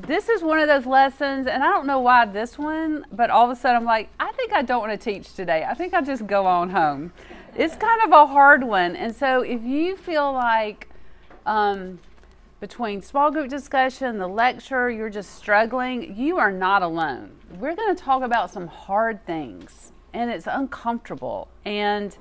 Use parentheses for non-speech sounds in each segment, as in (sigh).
this is one of those lessons, and I don't know why this one, but all of a sudden I'm like, I think I don't want to teach today. I think I'll just go on home. It's kind of a hard one. And so if you feel like um, between small group discussion, the lecture, you're just struggling, you are not alone. We're going to talk about some hard things, and it's uncomfortable. And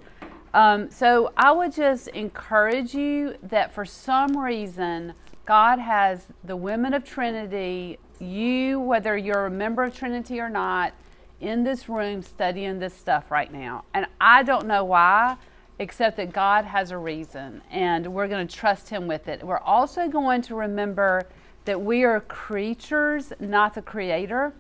um, so I would just encourage you that for some reason, God has the women of Trinity, you, whether you're a member of Trinity or not, in this room studying this stuff right now. And I don't know why, except that God has a reason, and we're going to trust Him with it. We're also going to remember that we are creatures, not the Creator,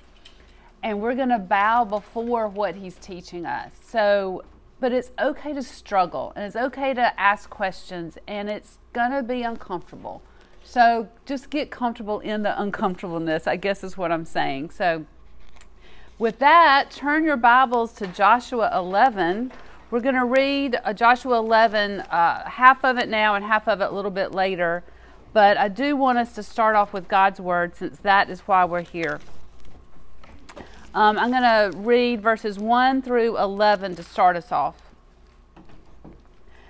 and we're going to bow before what He's teaching us. So, but it's okay to struggle, and it's okay to ask questions, and it's going to be uncomfortable. So just get comfortable in the uncomfortableness, I guess is what I'm saying. So with that, turn your Bibles to Joshua 11. We're going to read uh, Joshua 11, uh, half of it now and half of it a little bit later. But I do want us to start off with God's Word since that is why we're here. Um, I'm going to read verses 1 through 11 to start us off.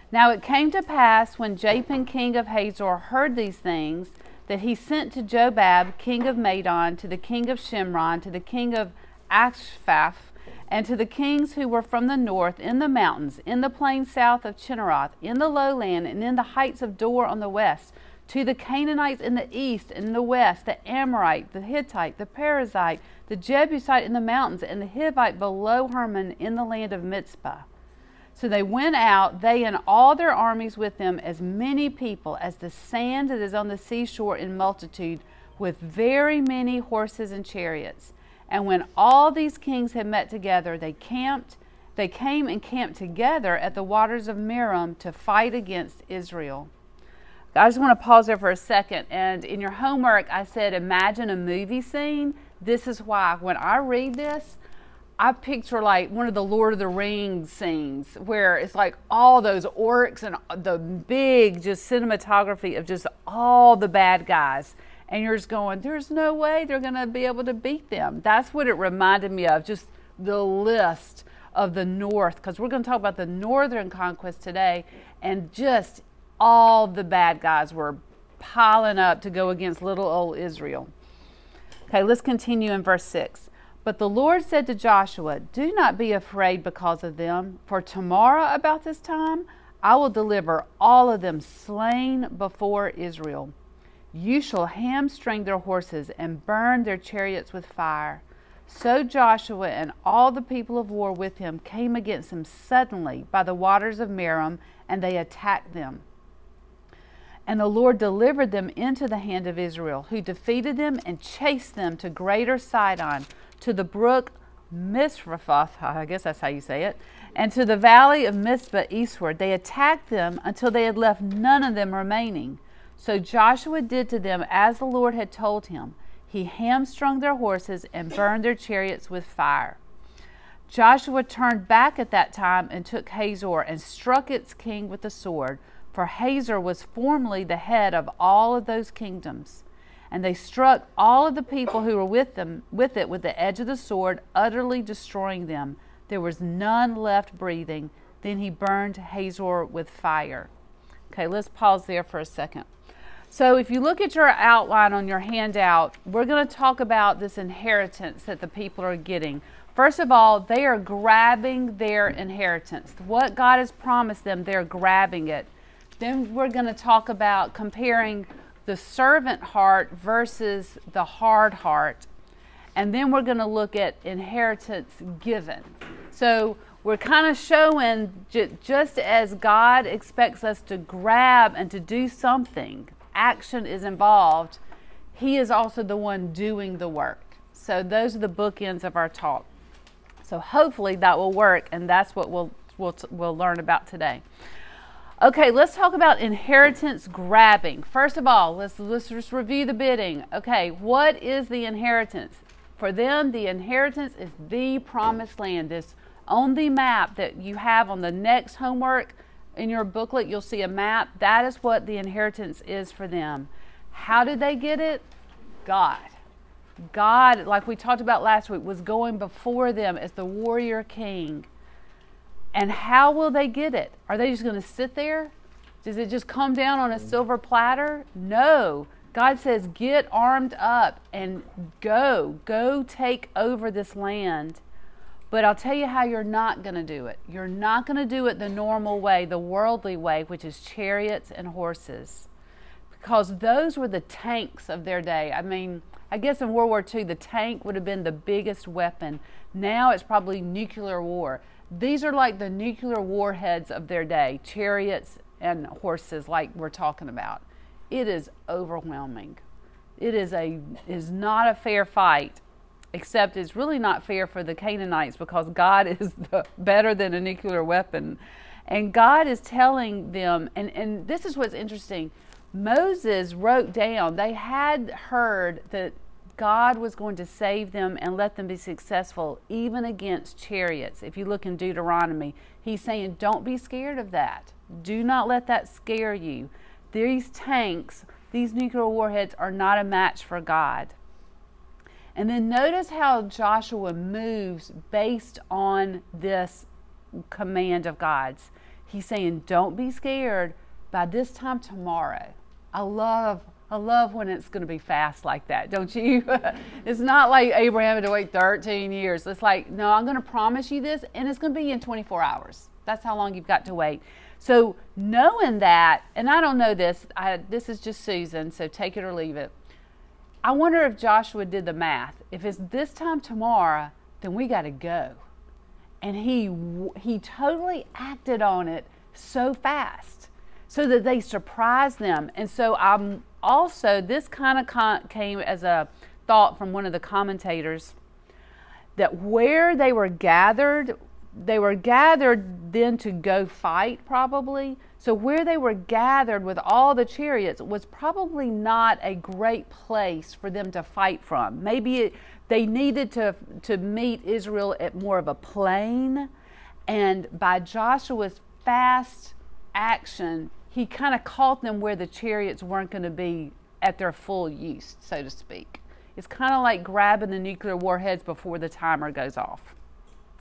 Now it came to pass when Jabin king of Hazor heard these things that he sent to Jobab king of Madon, to the king of Shimron, to the king of Achshaph, and to the kings who were from the north, in the mountains, in the plain south of Chinneroth, in the lowland, and in the heights of Dor on the west, to the Canaanites in the east and in the west, the Amorite, the Hittite, the Perizzite, the Jebusite in the mountains, and the Hivite below Hermon in the land of Mizpah. So they went out, they and all their armies with them, as many people as the sand that is on the seashore in multitude, with very many horses and chariots. And when all these kings had met together, they camped, they came and camped together at the waters of Merom to fight against Israel. I just want to pause there for a second. And in your homework, I said, imagine a movie scene. This is why. When I read this, I picture like one of the Lord of the Rings scenes where it's like all those orcs and the big just cinematography of just all the bad guys. And you're just going, there's no way they're going to be able to beat them. That's what it reminded me of, just the list of the North, because we're going to talk about the Northern conquest today. And just all the bad guys were piling up to go against little old Israel. Okay, let's continue in verse 6. But the Lord said to Joshua, Do not be afraid because of them, for tomorrow about this time I will deliver all of them slain before Israel. You shall hamstring their horses and burn their chariots with fire. So Joshua and all the people of war with him came against them suddenly by the waters of Merom, and they attacked them. And the Lord delivered them into the hand of Israel, who defeated them and chased them to greater Sidon to the brook Misrephoth, I guess that's how you say it, and to the valley of Mizpah eastward. They attacked them until they had left none of them remaining. So Joshua did to them as the Lord had told him. He hamstrung their horses and burned their chariots with fire. Joshua turned back at that time and took Hazor and struck its king with the sword, for Hazor was formerly the head of all of those kingdoms. And they struck all of the people who were with them with it with the edge of the sword, utterly destroying them. There was none left breathing. Then he burned Hazor with fire. Okay, let's pause there for a second. So, if you look at your outline on your handout, we're going to talk about this inheritance that the people are getting. First of all, they are grabbing their inheritance. What God has promised them, they're grabbing it. Then we're going to talk about comparing the servant heart versus the hard heart. And then we're going to look at inheritance given. So we're kind of showing just as God expects us to grab and to do something, action is involved, He is also the one doing the work. So those are the bookends of our talk. So hopefully that will work, and that's what we'll, we'll, we'll learn about today. Okay, let's talk about inheritance grabbing. First of all, let's let's just review the bidding. Okay, what is the inheritance? For them, the inheritance is the promised land. This on the map that you have on the next homework in your booklet, you'll see a map. That is what the inheritance is for them. How did they get it? God. God, like we talked about last week, was going before them as the warrior king. And how will they get it? Are they just going to sit there? Does it just come down on a mm-hmm. silver platter? No. God says, get armed up and go. Go take over this land. But I'll tell you how you're not going to do it. You're not going to do it the normal way, the worldly way, which is chariots and horses. Because those were the tanks of their day. I mean, I guess in World War II, the tank would have been the biggest weapon. Now it's probably nuclear war. These are like the nuclear warheads of their day chariots and horses, like we're talking about. It is overwhelming. It is a is not a fair fight except it's really not fair for the Canaanites because God (laughs) is the, better than a nuclear weapon. And God is telling them, and, and this is what's interesting Moses wrote down, they had heard that God was going to save them and let them be successful, even against chariots. If you look in Deuteronomy, he's saying, Don't be scared of that. Do not let that scare you. These tanks, these nuclear warheads, are not a match for God. And then notice how Joshua moves based on this command of God's. He's saying, Don't be scared. By this time tomorrow, I love I love when it's going to be fast like that, don't you? (laughs) it's not like Abraham had to wait 13 years. It's like, no, I'm going to promise you this, and it's going to be in 24 hours. That's how long you've got to wait. So, knowing that, and I don't know this, I, this is just Susan, so take it or leave it. I wonder if Joshua did the math. If it's this time tomorrow, then we got to go. And he he totally acted on it so fast so that they surprised them. And so I'm also this kind of con- came as a thought from one of the commentators that where they were gathered they were gathered then to go fight, probably. So, where they were gathered with all the chariots was probably not a great place for them to fight from. Maybe it, they needed to, to meet Israel at more of a plain. And by Joshua's fast action, he kind of caught them where the chariots weren't going to be at their full use, so to speak. It's kind of like grabbing the nuclear warheads before the timer goes off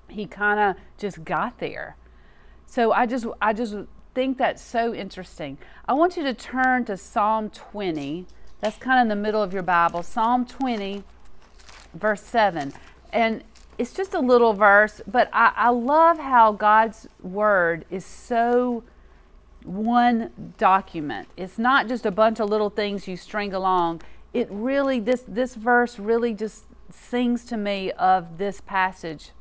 he kind of just got there. So I just I just think that's so interesting. I want you to turn to Psalm 20. That's kind of in the middle of your Bible. Psalm 20, verse 7. And it's just a little verse, but I, I love how God's word is so one document. It's not just a bunch of little things you string along. It really this this verse really just sings to me of this passage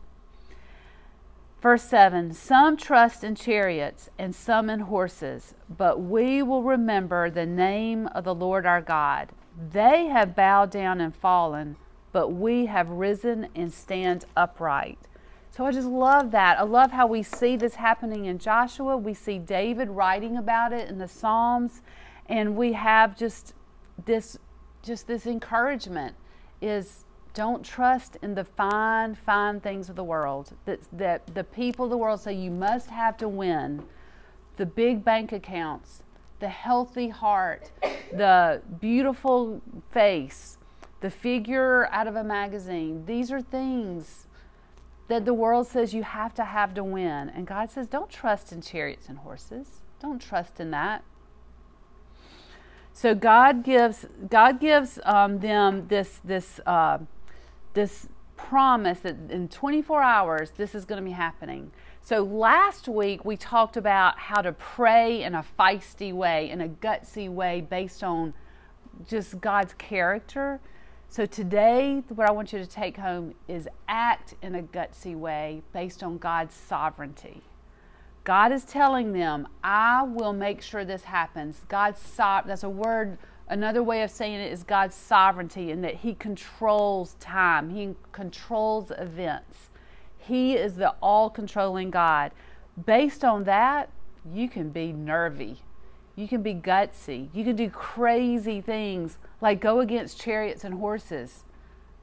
Verse 7 Some trust in chariots and some in horses, but we will remember the name of the Lord our God. They have bowed down and fallen, but we have risen and stand upright. So I just love that. I love how we see this happening in Joshua. We see David writing about it in the Psalms, and we have just this just this encouragement is don't trust in the fine, fine things of the world that, that the people of the world say you must have to win. The big bank accounts, the healthy heart, the beautiful face, the figure out of a magazine. These are things that the world says you have to have to win. And God says, don't trust in chariots and horses. Don't trust in that. So God gives God gives um, them this this uh, this promise that in 24 hours this is going to be happening. So last week we talked about how to pray in a feisty way, in a gutsy way based on just God's character. So today what I want you to take home is act in a gutsy way based on God's sovereignty. God is telling them, I will make sure this happens. God's so- that's a word Another way of saying it is God's sovereignty and that He controls time, He controls events. He is the all controlling God. Based on that, you can be nervy. You can be gutsy. You can do crazy things like go against chariots and horses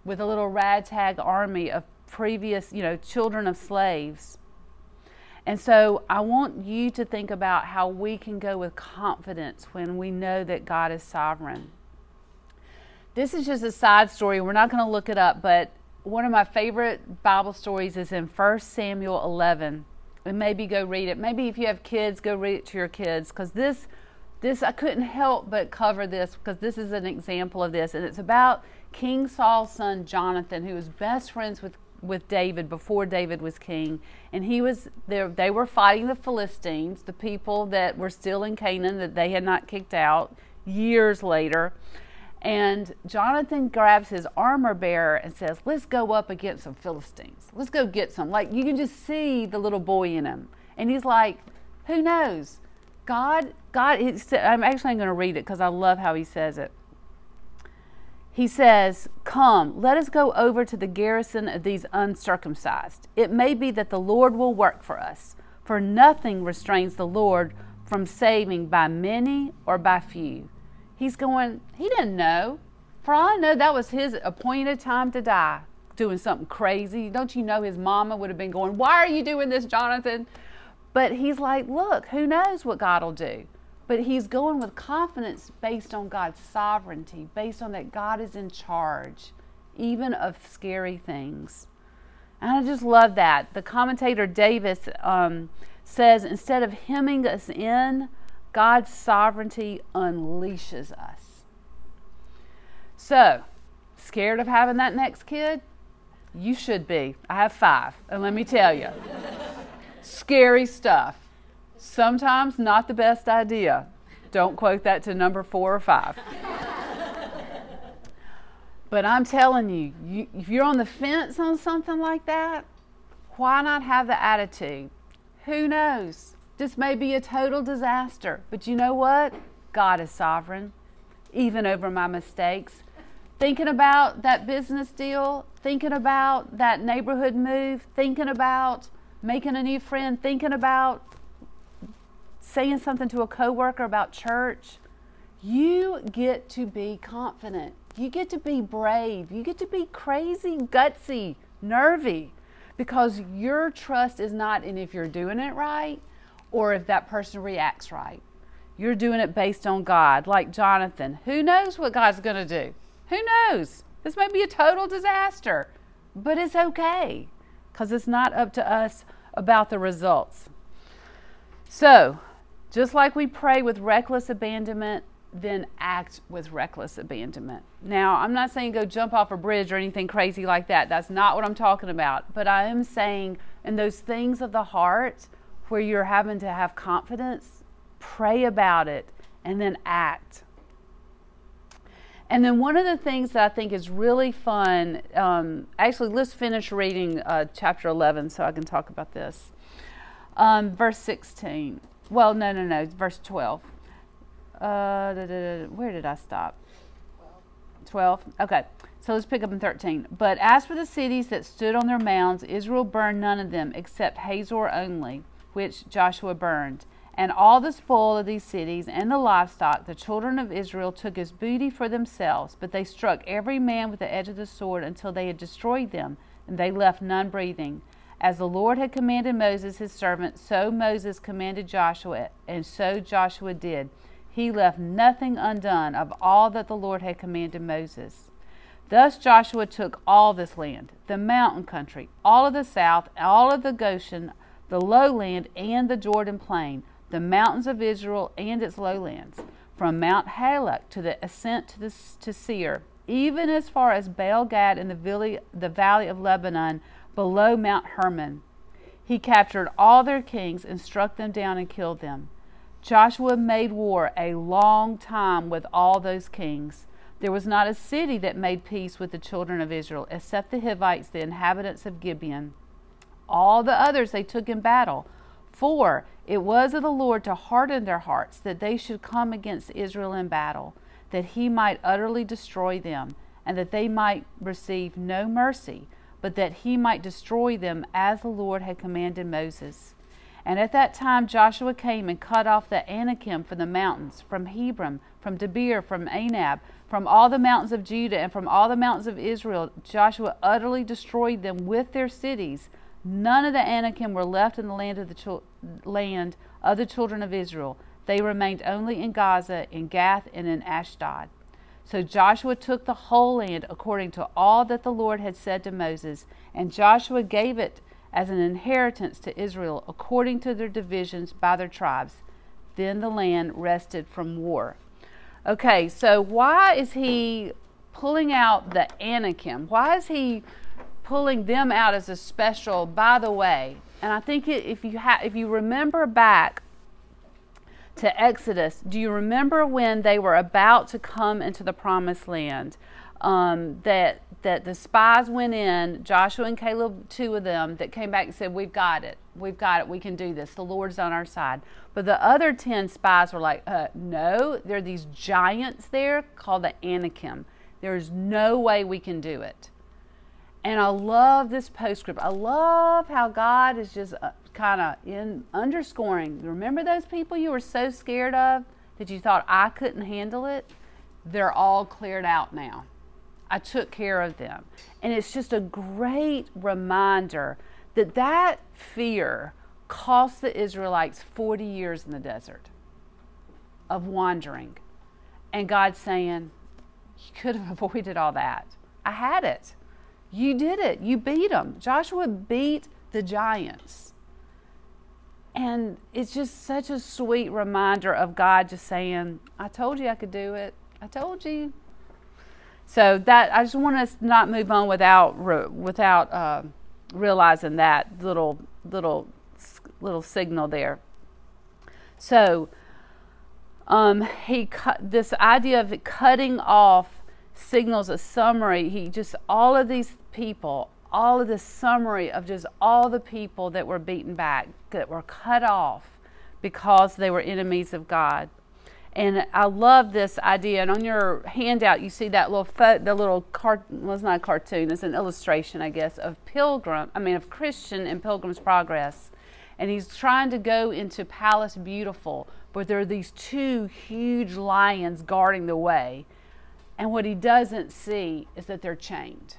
with a little ragtag army of previous, you know, children of slaves. And so I want you to think about how we can go with confidence when we know that God is sovereign. this is just a side story. We're not going to look it up, but one of my favorite Bible stories is in 1 Samuel 11. And maybe go read it. Maybe if you have kids, go read it to your kids because this, this I couldn't help but cover this because this is an example of this, and it's about King Saul's son Jonathan, who was best friends with with David before David was king, and he was there. They were fighting the Philistines, the people that were still in Canaan that they had not kicked out years later. And Jonathan grabs his armor bearer and says, Let's go up against some Philistines. Let's go get some. Like you can just see the little boy in him. And he's like, Who knows? God, God, I'm actually going to read it because I love how he says it he says, Come, let us go over to the garrison of these uncircumcised. It may be that the Lord will work for us, for nothing restrains the Lord from saving by many or by few. He's going, He didn't know. For all I know, that was his appointed time to die, doing something crazy. Don't you know his mama would have been going, Why are you doing this, Jonathan? But he's like, Look, who knows what God will do? But he's going with confidence based on God's sovereignty, based on that God is in charge, even of scary things. And I just love that. The commentator Davis um, says instead of hemming us in, God's sovereignty unleashes us. So, scared of having that next kid? You should be. I have five, and let me tell you, scary stuff. Sometimes not the best idea. Don't quote that to number four or five. but I'm telling you, you, if you're on the fence on something like that, why not have the attitude? Who knows? This may be a total disaster, but you know what? God is sovereign, even over my mistakes. Thinking about that business deal, thinking about that neighborhood move, thinking about making a new friend, thinking about saying something to a coworker about church, you get to be confident. You get to be brave. You get to be crazy, gutsy, nervy because your trust is not in if you're doing it right or if that person reacts right. You're doing it based on God, like Jonathan. Who knows what God's going to do? Who knows? This may be a total disaster, but it's okay because it's not up to us about the results. So, just like we pray with reckless abandonment, then act with reckless abandonment. Now, I'm not saying go jump off a bridge or anything crazy like that. That's not what I'm talking about. But I am saying in those things of the heart where you're having to have confidence, pray about it and then act. And then one of the things that I think is really fun, um, actually, let's finish reading uh, chapter 11 so I can talk about this. Um, verse 16. Well, no, no, no. Verse 12. Uh, da, da, da, where did I stop? 12. Okay. So let's pick up in 13. But as for the cities that stood on their mounds, Israel burned none of them except Hazor only, which Joshua burned. And all the spoil of these cities and the livestock the children of Israel took as booty for themselves, but they struck every man with the edge of the sword until they had destroyed them, and they left none breathing. As the Lord had commanded Moses his servant, so Moses commanded Joshua, and so Joshua did. He left nothing undone of all that the Lord had commanded Moses. Thus Joshua took all this land, the mountain country, all of the south, all of the Goshen, the lowland, and the Jordan plain, the mountains of Israel and its lowlands, from Mount Halak to the ascent to, the, to Seir, even as far as Baal Gad in the valley, the valley of Lebanon, below Mount Hermon. He captured all their kings and struck them down and killed them. Joshua made war a long time with all those kings. There was not a city that made peace with the children of Israel, except the Hivites, the inhabitants of Gibeon. All the others they took in battle. For it was of the Lord to harden their hearts, that they should come against Israel in battle, that he might utterly destroy them, and that they might receive no mercy but that he might destroy them as the Lord had commanded Moses. And at that time Joshua came and cut off the Anakim from the mountains, from Hebron, from Debir, from Anab, from all the mountains of Judah, and from all the mountains of Israel. Joshua utterly destroyed them with their cities. None of the Anakim were left in the land of the land of the children of Israel. They remained only in Gaza, in Gath, and in Ashdod. So Joshua took the whole land according to all that the Lord had said to Moses, and Joshua gave it as an inheritance to Israel according to their divisions by their tribes. Then the land rested from war. Okay, so why is he pulling out the Anakim? Why is he pulling them out as a special, by the way? And I think if you if you remember back to Exodus, do you remember when they were about to come into the promised land? Um, that that the spies went in, Joshua and Caleb, two of them, that came back and said, We've got it. We've got it. We can do this. The Lord's on our side. But the other 10 spies were like, uh, No, there are these giants there called the Anakim. There's no way we can do it. And I love this postscript. I love how God is just uh, kind of in underscoring. Remember those people you were so scared of that you thought I couldn't handle it? They're all cleared out now. I took care of them. And it's just a great reminder that that fear cost the Israelites 40 years in the desert of wandering. And God saying, You could have (laughs) avoided all that. I had it. You did it. You beat them. Joshua beat the giants. And it's just such a sweet reminder of God just saying, I told you I could do it. I told you. So that I just want us to not move on without without uh, realizing that little little little signal there. So um, he cut this idea of cutting off signals a summary. He just all of these people, all of the summary of just all the people that were beaten back, that were cut off because they were enemies of God. And I love this idea. And on your handout, you see that little fo- the little cart. Well, it's not a cartoon; it's an illustration, I guess, of Pilgrim. I mean, of Christian and Pilgrim's Progress. And he's trying to go into Palace Beautiful, but there are these two huge lions guarding the way. And what he doesn't see is that they're chained.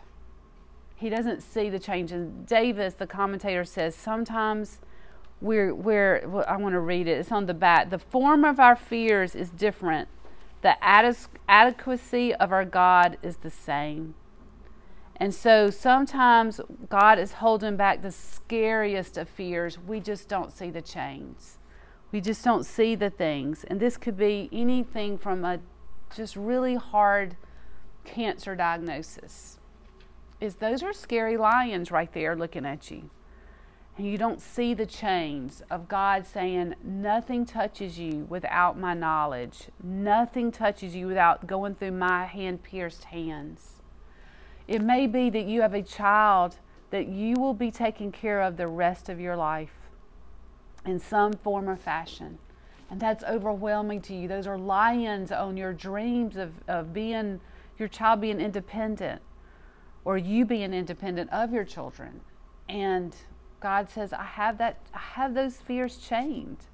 He doesn't see the change. And Davis, the commentator, says sometimes we're, we're well, I want to read it. It's on the back. The form of our fears is different. The adequacy of our God is the same. And so sometimes God is holding back the scariest of fears. We just don't see the chains. We just don't see the things. And this could be anything from a just really hard cancer diagnosis. Is those are scary lions right there looking at you and you don't see the chains of God saying, Nothing touches you without my knowledge, nothing touches you without going through my hand pierced hands. It may be that you have a child that you will be taking care of the rest of your life in some form or fashion. And that's overwhelming to you. Those are lions on your dreams of, of being your child being independent or you being independent of your children. And God says, I have that I have those fears chained.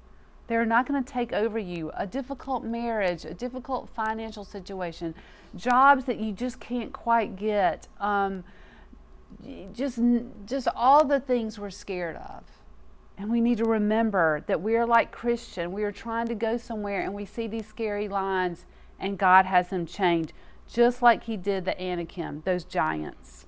They're not going to take over you. A difficult marriage, a difficult financial situation, jobs that you just can't quite get, um, just just all the things we're scared of. And we need to remember that we are like Christian. We are trying to go somewhere and we see these scary lines and God has them chained, just like He did the Anakim, those giants.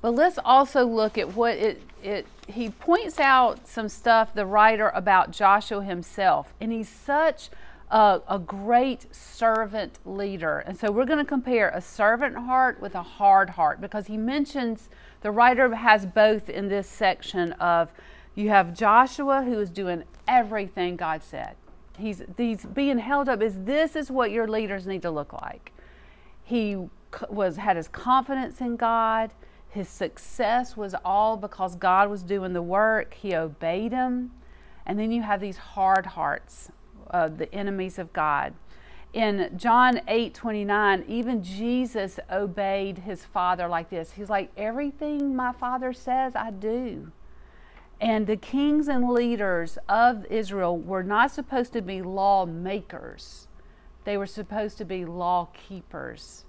But let's also look at what it, it he points out some stuff, the writer, about Joshua himself. And he's such a, a great servant leader. And so we're going to compare a servant heart with a hard heart because he mentions the writer has both in this section of you have Joshua who is doing everything God said. He's, he's being held up as this is what your leaders need to look like. He was had his confidence in God. His success was all because God was doing the work. He obeyed him. And then you have these hard hearts, uh, the enemies of God. In John 8 29, even Jesus obeyed his father like this. He's like, Everything my father says, I do. And the kings and leaders of Israel were not supposed to be lawmakers, they were supposed to be law keepers.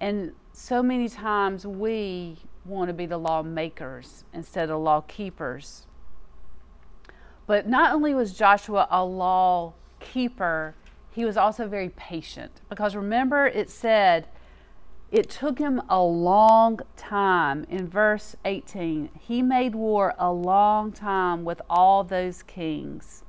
And so many times we want to be the lawmakers instead of law keepers. But not only was Joshua a law keeper, he was also very patient. Because remember, it said it took him a long time. In verse 18, he made war a long time with all those kings.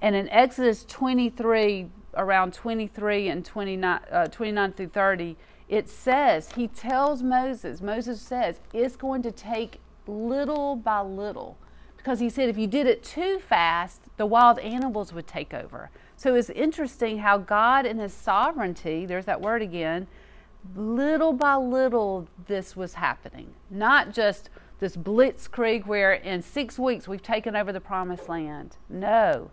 And in Exodus 23, around 23 and 29, uh, 29 through 30, it says, he tells Moses, Moses says, it's going to take little by little. Because he said if you did it too fast, the wild animals would take over. So it's interesting how God, in his sovereignty, there's that word again, little by little this was happening. Not just this blitzkrieg where in six weeks we've taken over the promised land. No.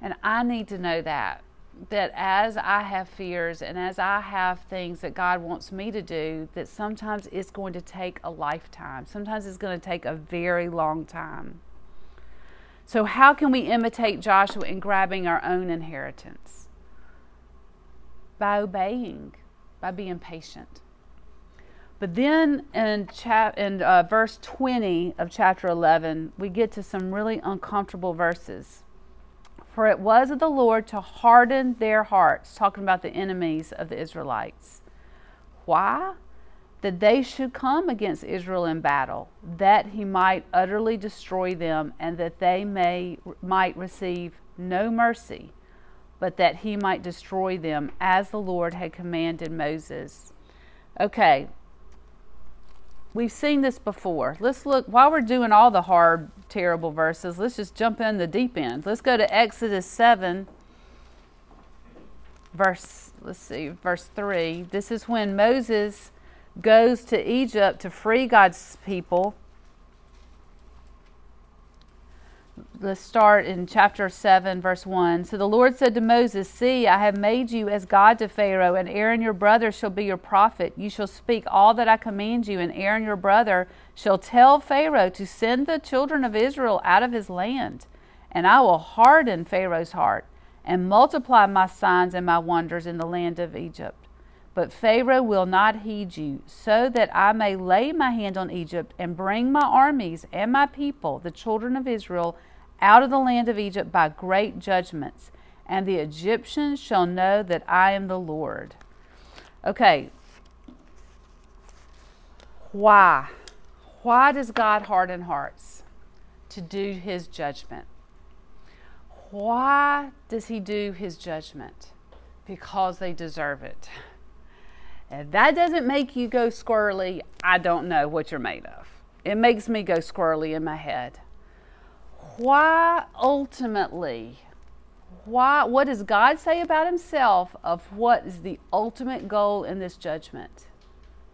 And I need to know that that as I have fears and as I have things that God wants me to do, that sometimes it's going to take a lifetime. Sometimes it's going to take a very long time. So, how can we imitate Joshua in grabbing our own inheritance? By obeying, by being patient. But then in, chap- in uh, verse 20 of chapter 11, we get to some really uncomfortable verses. For it was of the Lord to harden their hearts, talking about the enemies of the Israelites. Why? That they should come against Israel in battle, that he might utterly destroy them, and that they may might receive no mercy, but that he might destroy them as the Lord had commanded Moses. Okay, We've seen this before. Let's look, while we're doing all the hard, terrible verses, let's just jump in the deep end. Let's go to Exodus 7, verse, let's see, verse 3. This is when Moses goes to Egypt to free God's people let's start in chapter 7, verse 1. So the Lord said to Moses, See, I have made you as God to Pharaoh, and Aaron your brother shall be your prophet. You shall speak all that I command you, and Aaron your brother shall tell Pharaoh to send the children of Israel out of his land. And I will harden Pharaoh's heart, and multiply my signs and my wonders in the land of Egypt. But Pharaoh will not heed you, so that I may lay my hand on Egypt and bring my armies and my people, the children of Israel, out of the land of Egypt by great judgments, and the Egyptians shall know that I am the Lord. Okay. Why? Why does God harden hearts? To do his judgment. Why does he do his judgment? Because they deserve it. If that doesn't make you go squirrely, I don't know what you're made of. It makes me go squirrely in my head why ultimately why what does god say about himself of what is the ultimate goal in this judgment?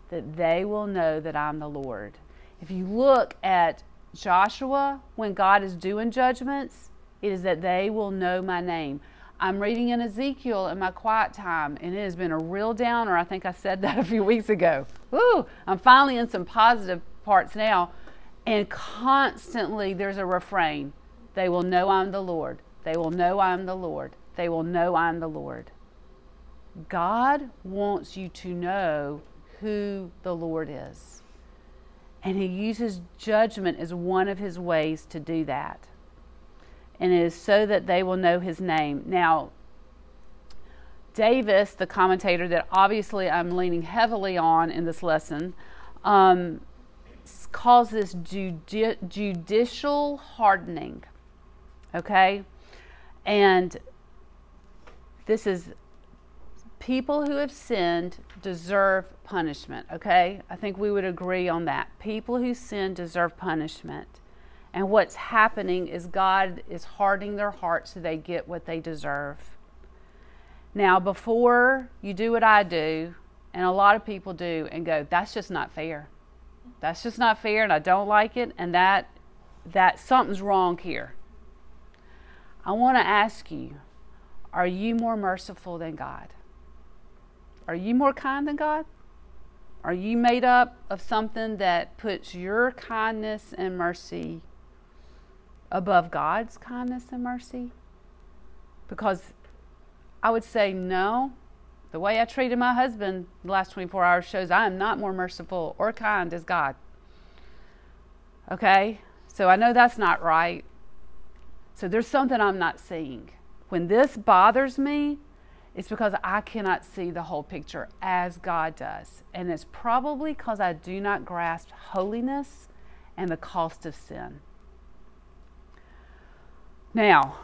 That they will know that i'm the lord. If you look at joshua when god is doing judgments it is that they will know my name. I'm reading in ezekiel in my quiet time and it has been a real downer. I think i said (laughs) that a few weeks ago. Woo! i'm finally in some positive parts now and constantly there's a refrain they will know I'm the Lord. They will know I'm the Lord. They will know I'm the Lord. God wants you to know who the Lord is. And He uses judgment as one of His ways to do that. And it is so that they will know His name. Now, Davis, the commentator that obviously I'm leaning heavily on in this lesson, um, this judi- judicial hardening. Okay? And this is people who have sinned deserve punishment. Okay? I think we would agree on that. People who sin deserve punishment. And what's happening is God is hardening their hearts so they get what they deserve. Now, before you do what I do, and a lot of people do, and go, that's just not fair that's just not fair and I don't like it and that that something's wrong here. I want to ask you, are you more merciful than God? Are you more kind than God? Are you made up of something that puts your kindness and mercy above God's kindness and mercy? Because I would say no, the way I treated my husband the last 24 hours shows I am not more merciful or kind as God. Okay? So I know that's not right. So there's something I'm not seeing. When this bothers me, It's because I cannot see the whole picture as God does. And it's probably because I do not grasp holiness and the cost of sin. Now,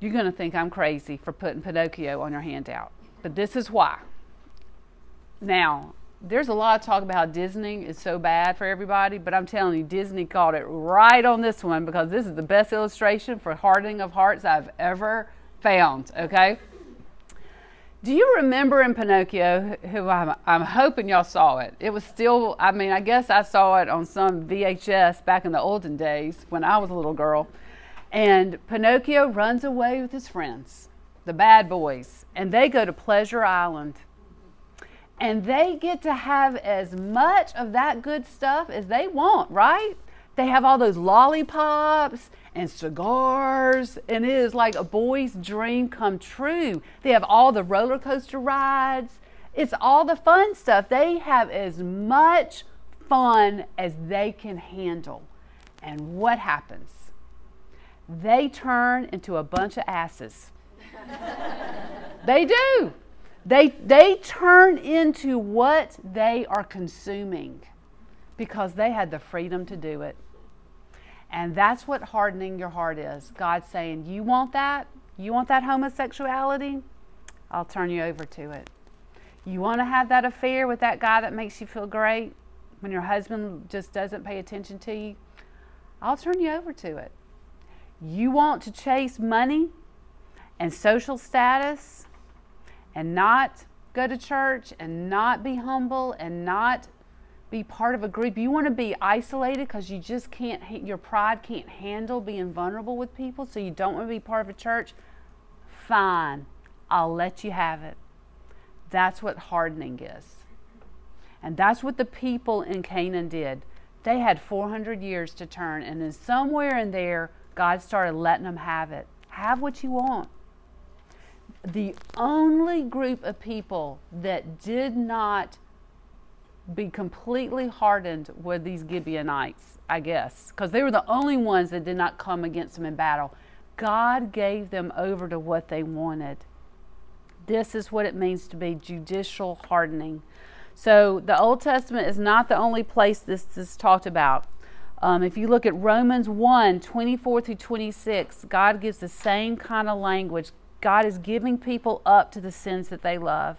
you're going to think I'm crazy for putting Pinocchio on your handout, but this is why. Now, there's a lot of talk about how Disney is so bad for everybody, but I'm telling you, Disney caught it right on this one because this is the best illustration for hardening of hearts I've ever found, okay? Do you remember in Pinocchio, who I'm, I'm hoping y'all saw it? It was still, I mean, I guess I saw it on some VHS back in the olden days when I was a little girl. And Pinocchio runs away with his friends, the bad boys, and they go to Pleasure Island. And they get to have as much of that good stuff as they want, right? They have all those lollipops and cigars, and it is like a boy's dream come true. They have all the roller coaster rides, it's all the fun stuff. They have as much fun as they can handle. And what happens? They turn into a bunch of asses. (laughs) they do. They, they turn into what they are consuming because they had the freedom to do it. And that's what hardening your heart is. God saying, You want that? You want that homosexuality? I'll turn you over to it. You want to have that affair with that guy that makes you feel great when your husband just doesn't pay attention to you? I'll turn you over to it. You want to chase money and social status and not go to church and not be humble and not be part of a group. You want to be isolated because you just can't, your pride can't handle being vulnerable with people, so you don't want to be part of a church. Fine, I'll let you have it. That's what hardening is. And that's what the people in Canaan did. They had 400 years to turn, and then somewhere in there, God started letting them have it. Have what you want. The only group of people that did not be completely hardened were these Gibeonites, I guess, because they were the only ones that did not come against them in battle. God gave them over to what they wanted. This is what it means to be judicial hardening. So the Old Testament is not the only place this is talked about. Um, if you look at Romans 1 24 through 26, God gives the same kind of language. God is giving people up to the sins that they love.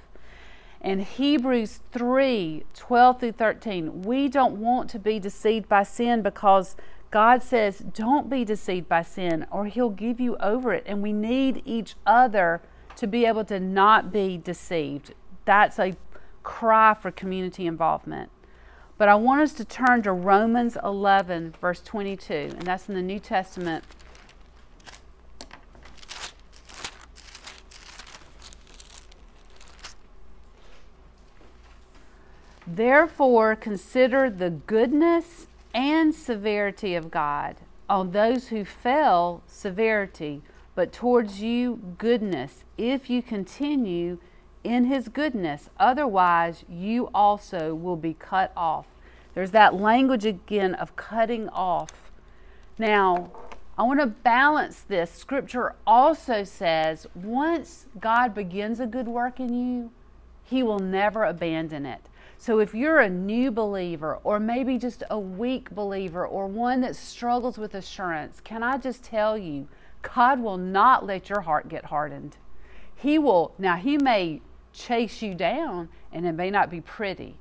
And Hebrews 3 12 through 13, we don't want to be deceived by sin because God says, don't be deceived by sin or He'll give you over it. And we need each other to be able to not be deceived. That's a cry for community involvement. But I want us to turn to Romans 11, verse 22, and that's in the New Testament. Therefore, consider the goodness and severity of God. On those who fell, severity, but towards you, goodness, if you continue in his goodness. Otherwise, you also will be cut off. There's that language again of cutting off. Now, I want to balance this. Scripture also says once God begins a good work in you, he will never abandon it. So if you're a new believer, or maybe just a weak believer, or one that struggles with assurance, can I just tell you, God will not let your heart get hardened. He will, now, He may chase you down, and it may not be pretty.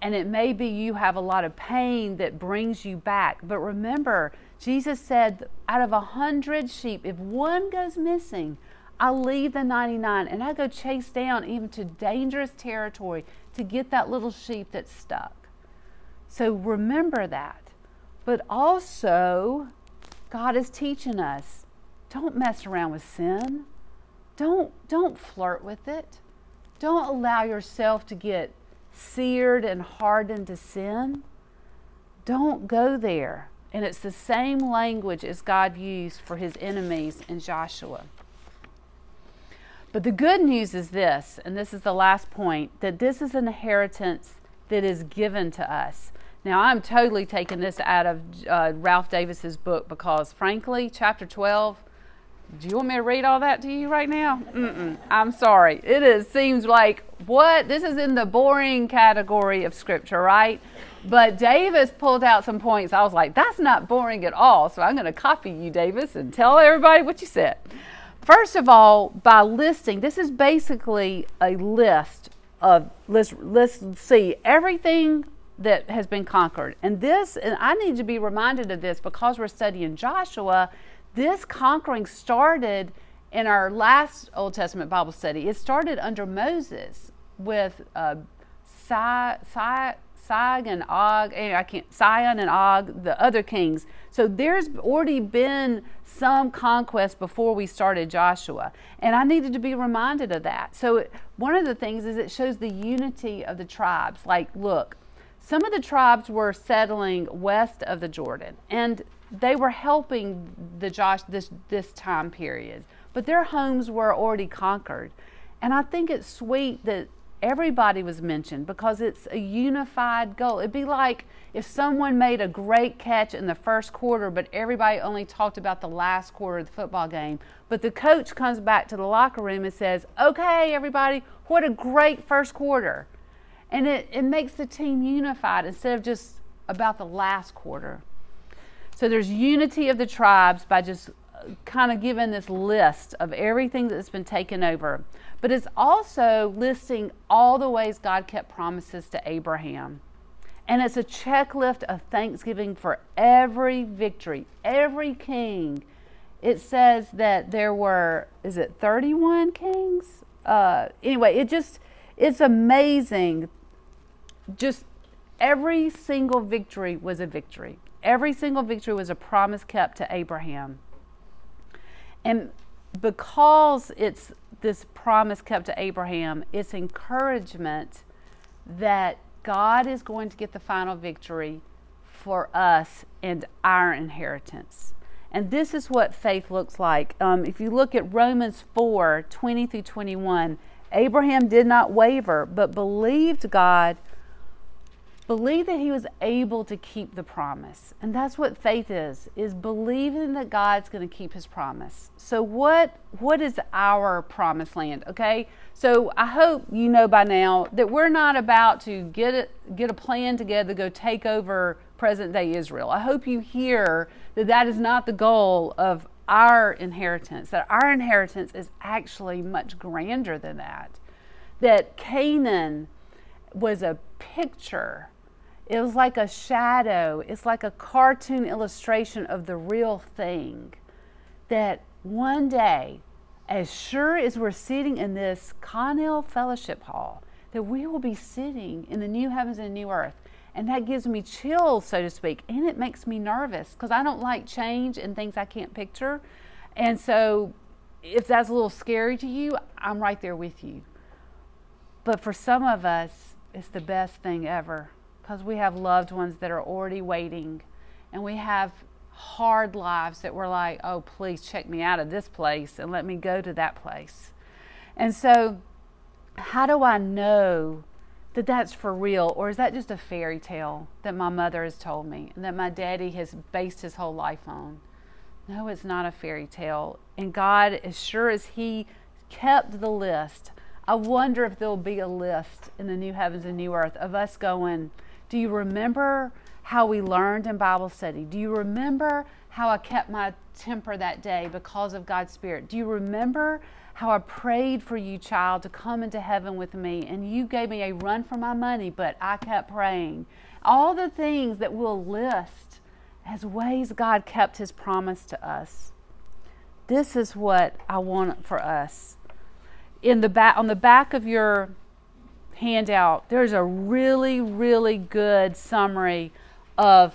And it may be you have a lot of pain that brings you back. But remember, Jesus said, out of a hundred sheep, if one goes missing, I leave the 99 and I go chase down even to dangerous territory to get that little sheep that's stuck. So remember that. But also, God is teaching us don't mess around with sin. Don't, don't flirt with it. Don't allow yourself to get seared and hardened to sin. Don't go there. And it's the same language as God used for his enemies in Joshua. But the good news is this, and this is the last point, that this is an inheritance that is given to us. Now, I'm totally taking this out of uh, Ralph Davis's book because, frankly, chapter 12, Do you want me to read all that to you right now? Mm-mm, I'm sorry. It is seems like what this is in the boring category of scripture, right? But Davis pulled out some points. I was like, that's not boring at all. So I'm going to copy you, Davis, and tell everybody what you said. First of all, by listing, this is basically a list of let's let's see everything that has been conquered. And this, and I need to be reminded of this because we're studying Joshua. This conquering started in our last Old Testament Bible study. It started under Moses with uh, Sag and Og. Eh, I can't Sihon and Og, the other kings. So there's already been some conquest before we started Joshua, and I needed to be reminded of that. So one of the things is it shows the unity of the tribes. Like, look, some of the tribes were settling west of the Jordan, and they were helping the Josh this this time period, but their homes were already conquered. And I think it's sweet that everybody was mentioned because it's a unified goal. It'd be like if someone made a great catch in the first quarter, but everybody only talked about the last quarter of the football game. But the coach comes back to the locker room and says, Okay, everybody, what a great first quarter. And it, it makes the team unified instead of just about the last quarter. So there's unity of the tribes by just uh, kind of giving this list of everything that's been taken over. But it's also listing all the ways God kept promises to Abraham. And it's a checklist of thanksgiving for every victory, every king. It says that there were, is it 31 kings? Uh, anyway, it just, it's amazing just every single victory was a victory. Every single victory was a promise kept to Abraham. And because it's this promise kept to Abraham, it's encouragement that God is going to get the final victory for us and our inheritance. And this is what faith looks like. Um, if you look at Romans 4 20 through 21, Abraham did not waver, but believed God believe that he was able to keep the promise. And that's what faith is is believing that god's going to keep his promise. So what what is our promised land okay? So i hope you know by now that we're not about to get a, get a plan together to go take over present day israel. I hope you hear that that is not the goal of our inheritance that our inheritance is actually much grander than that. That canaan was a picture it was like a shadow, it's like a cartoon illustration of the real thing. That one day, as sure as we're sitting in this Connell Fellowship Hall, that we will be sitting in the new heavens and new earth. And that gives me chills, so to speak, and it makes me nervous because I don't like change and things I can't picture. And so, if that's a little scary to you, I'm right there with you. But for some of us, it's the best thing ever because we have loved ones that are already waiting and we have hard lives that we're like, oh, please check me out of this place and let me go to that place. And so, how do I know that that's for real or is that just a fairy tale that my mother has told me and that my daddy has based his whole life on? No, it's not a fairy tale. And God, as sure as He kept the list, I wonder if there'll be a list in the new heavens and new earth of us going, do you remember how we learned in Bible study? Do you remember how I kept my temper that day because of God's Spirit? Do you remember how I prayed for you, child, to come into heaven with me and you gave me a run for my money, but I kept praying? All the things that we'll list as ways God kept his promise to us. This is what I want for us. In the back on the back of your handout, there's a really, really good summary of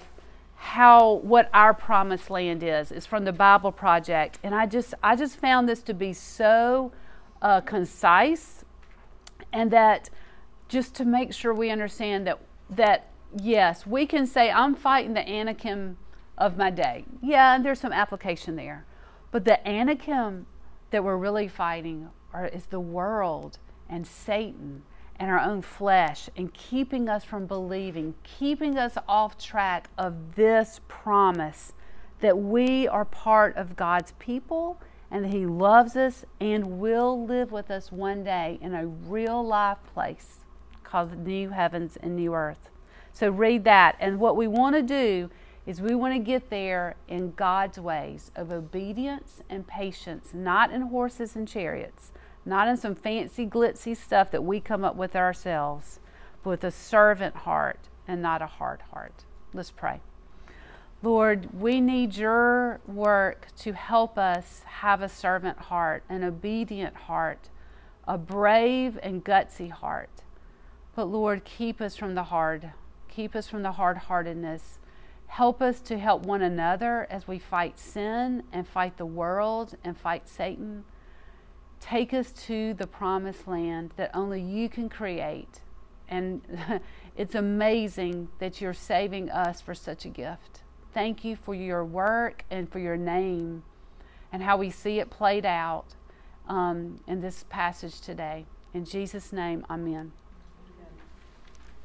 how what our promised land is. It's from the Bible Project, and I just I just found this to be so uh, concise, and that just to make sure we understand that that yes, we can say I'm fighting the Anakim of my day. Yeah, and there's some application there, but the Anakim that we're really fighting are, is the world and Satan and our own flesh and keeping us from believing, keeping us off track of this promise that we are part of God's people and that He loves us and will live with us one day in a real life place called the New Heavens and New Earth. So read that. And what we want to do is we want to get there in God's ways of obedience and patience, not in horses and chariots, not in some fancy, glitzy stuff that we come up with ourselves, but with a servant heart and not a hard heart. Let's pray. Lord, we need your work to help us have a servant heart, an obedient heart, a brave and gutsy heart. But Lord, keep us from the hard. Keep us from the hard heartedness. Help us to help one another as we fight sin and fight the world and fight Satan. Take us to the promised land that only you can create. And (laughs) it's amazing that you're saving us for such a gift. Thank you for your work and for your name and how we see it played out um, in this passage today. In Jesus' name, amen.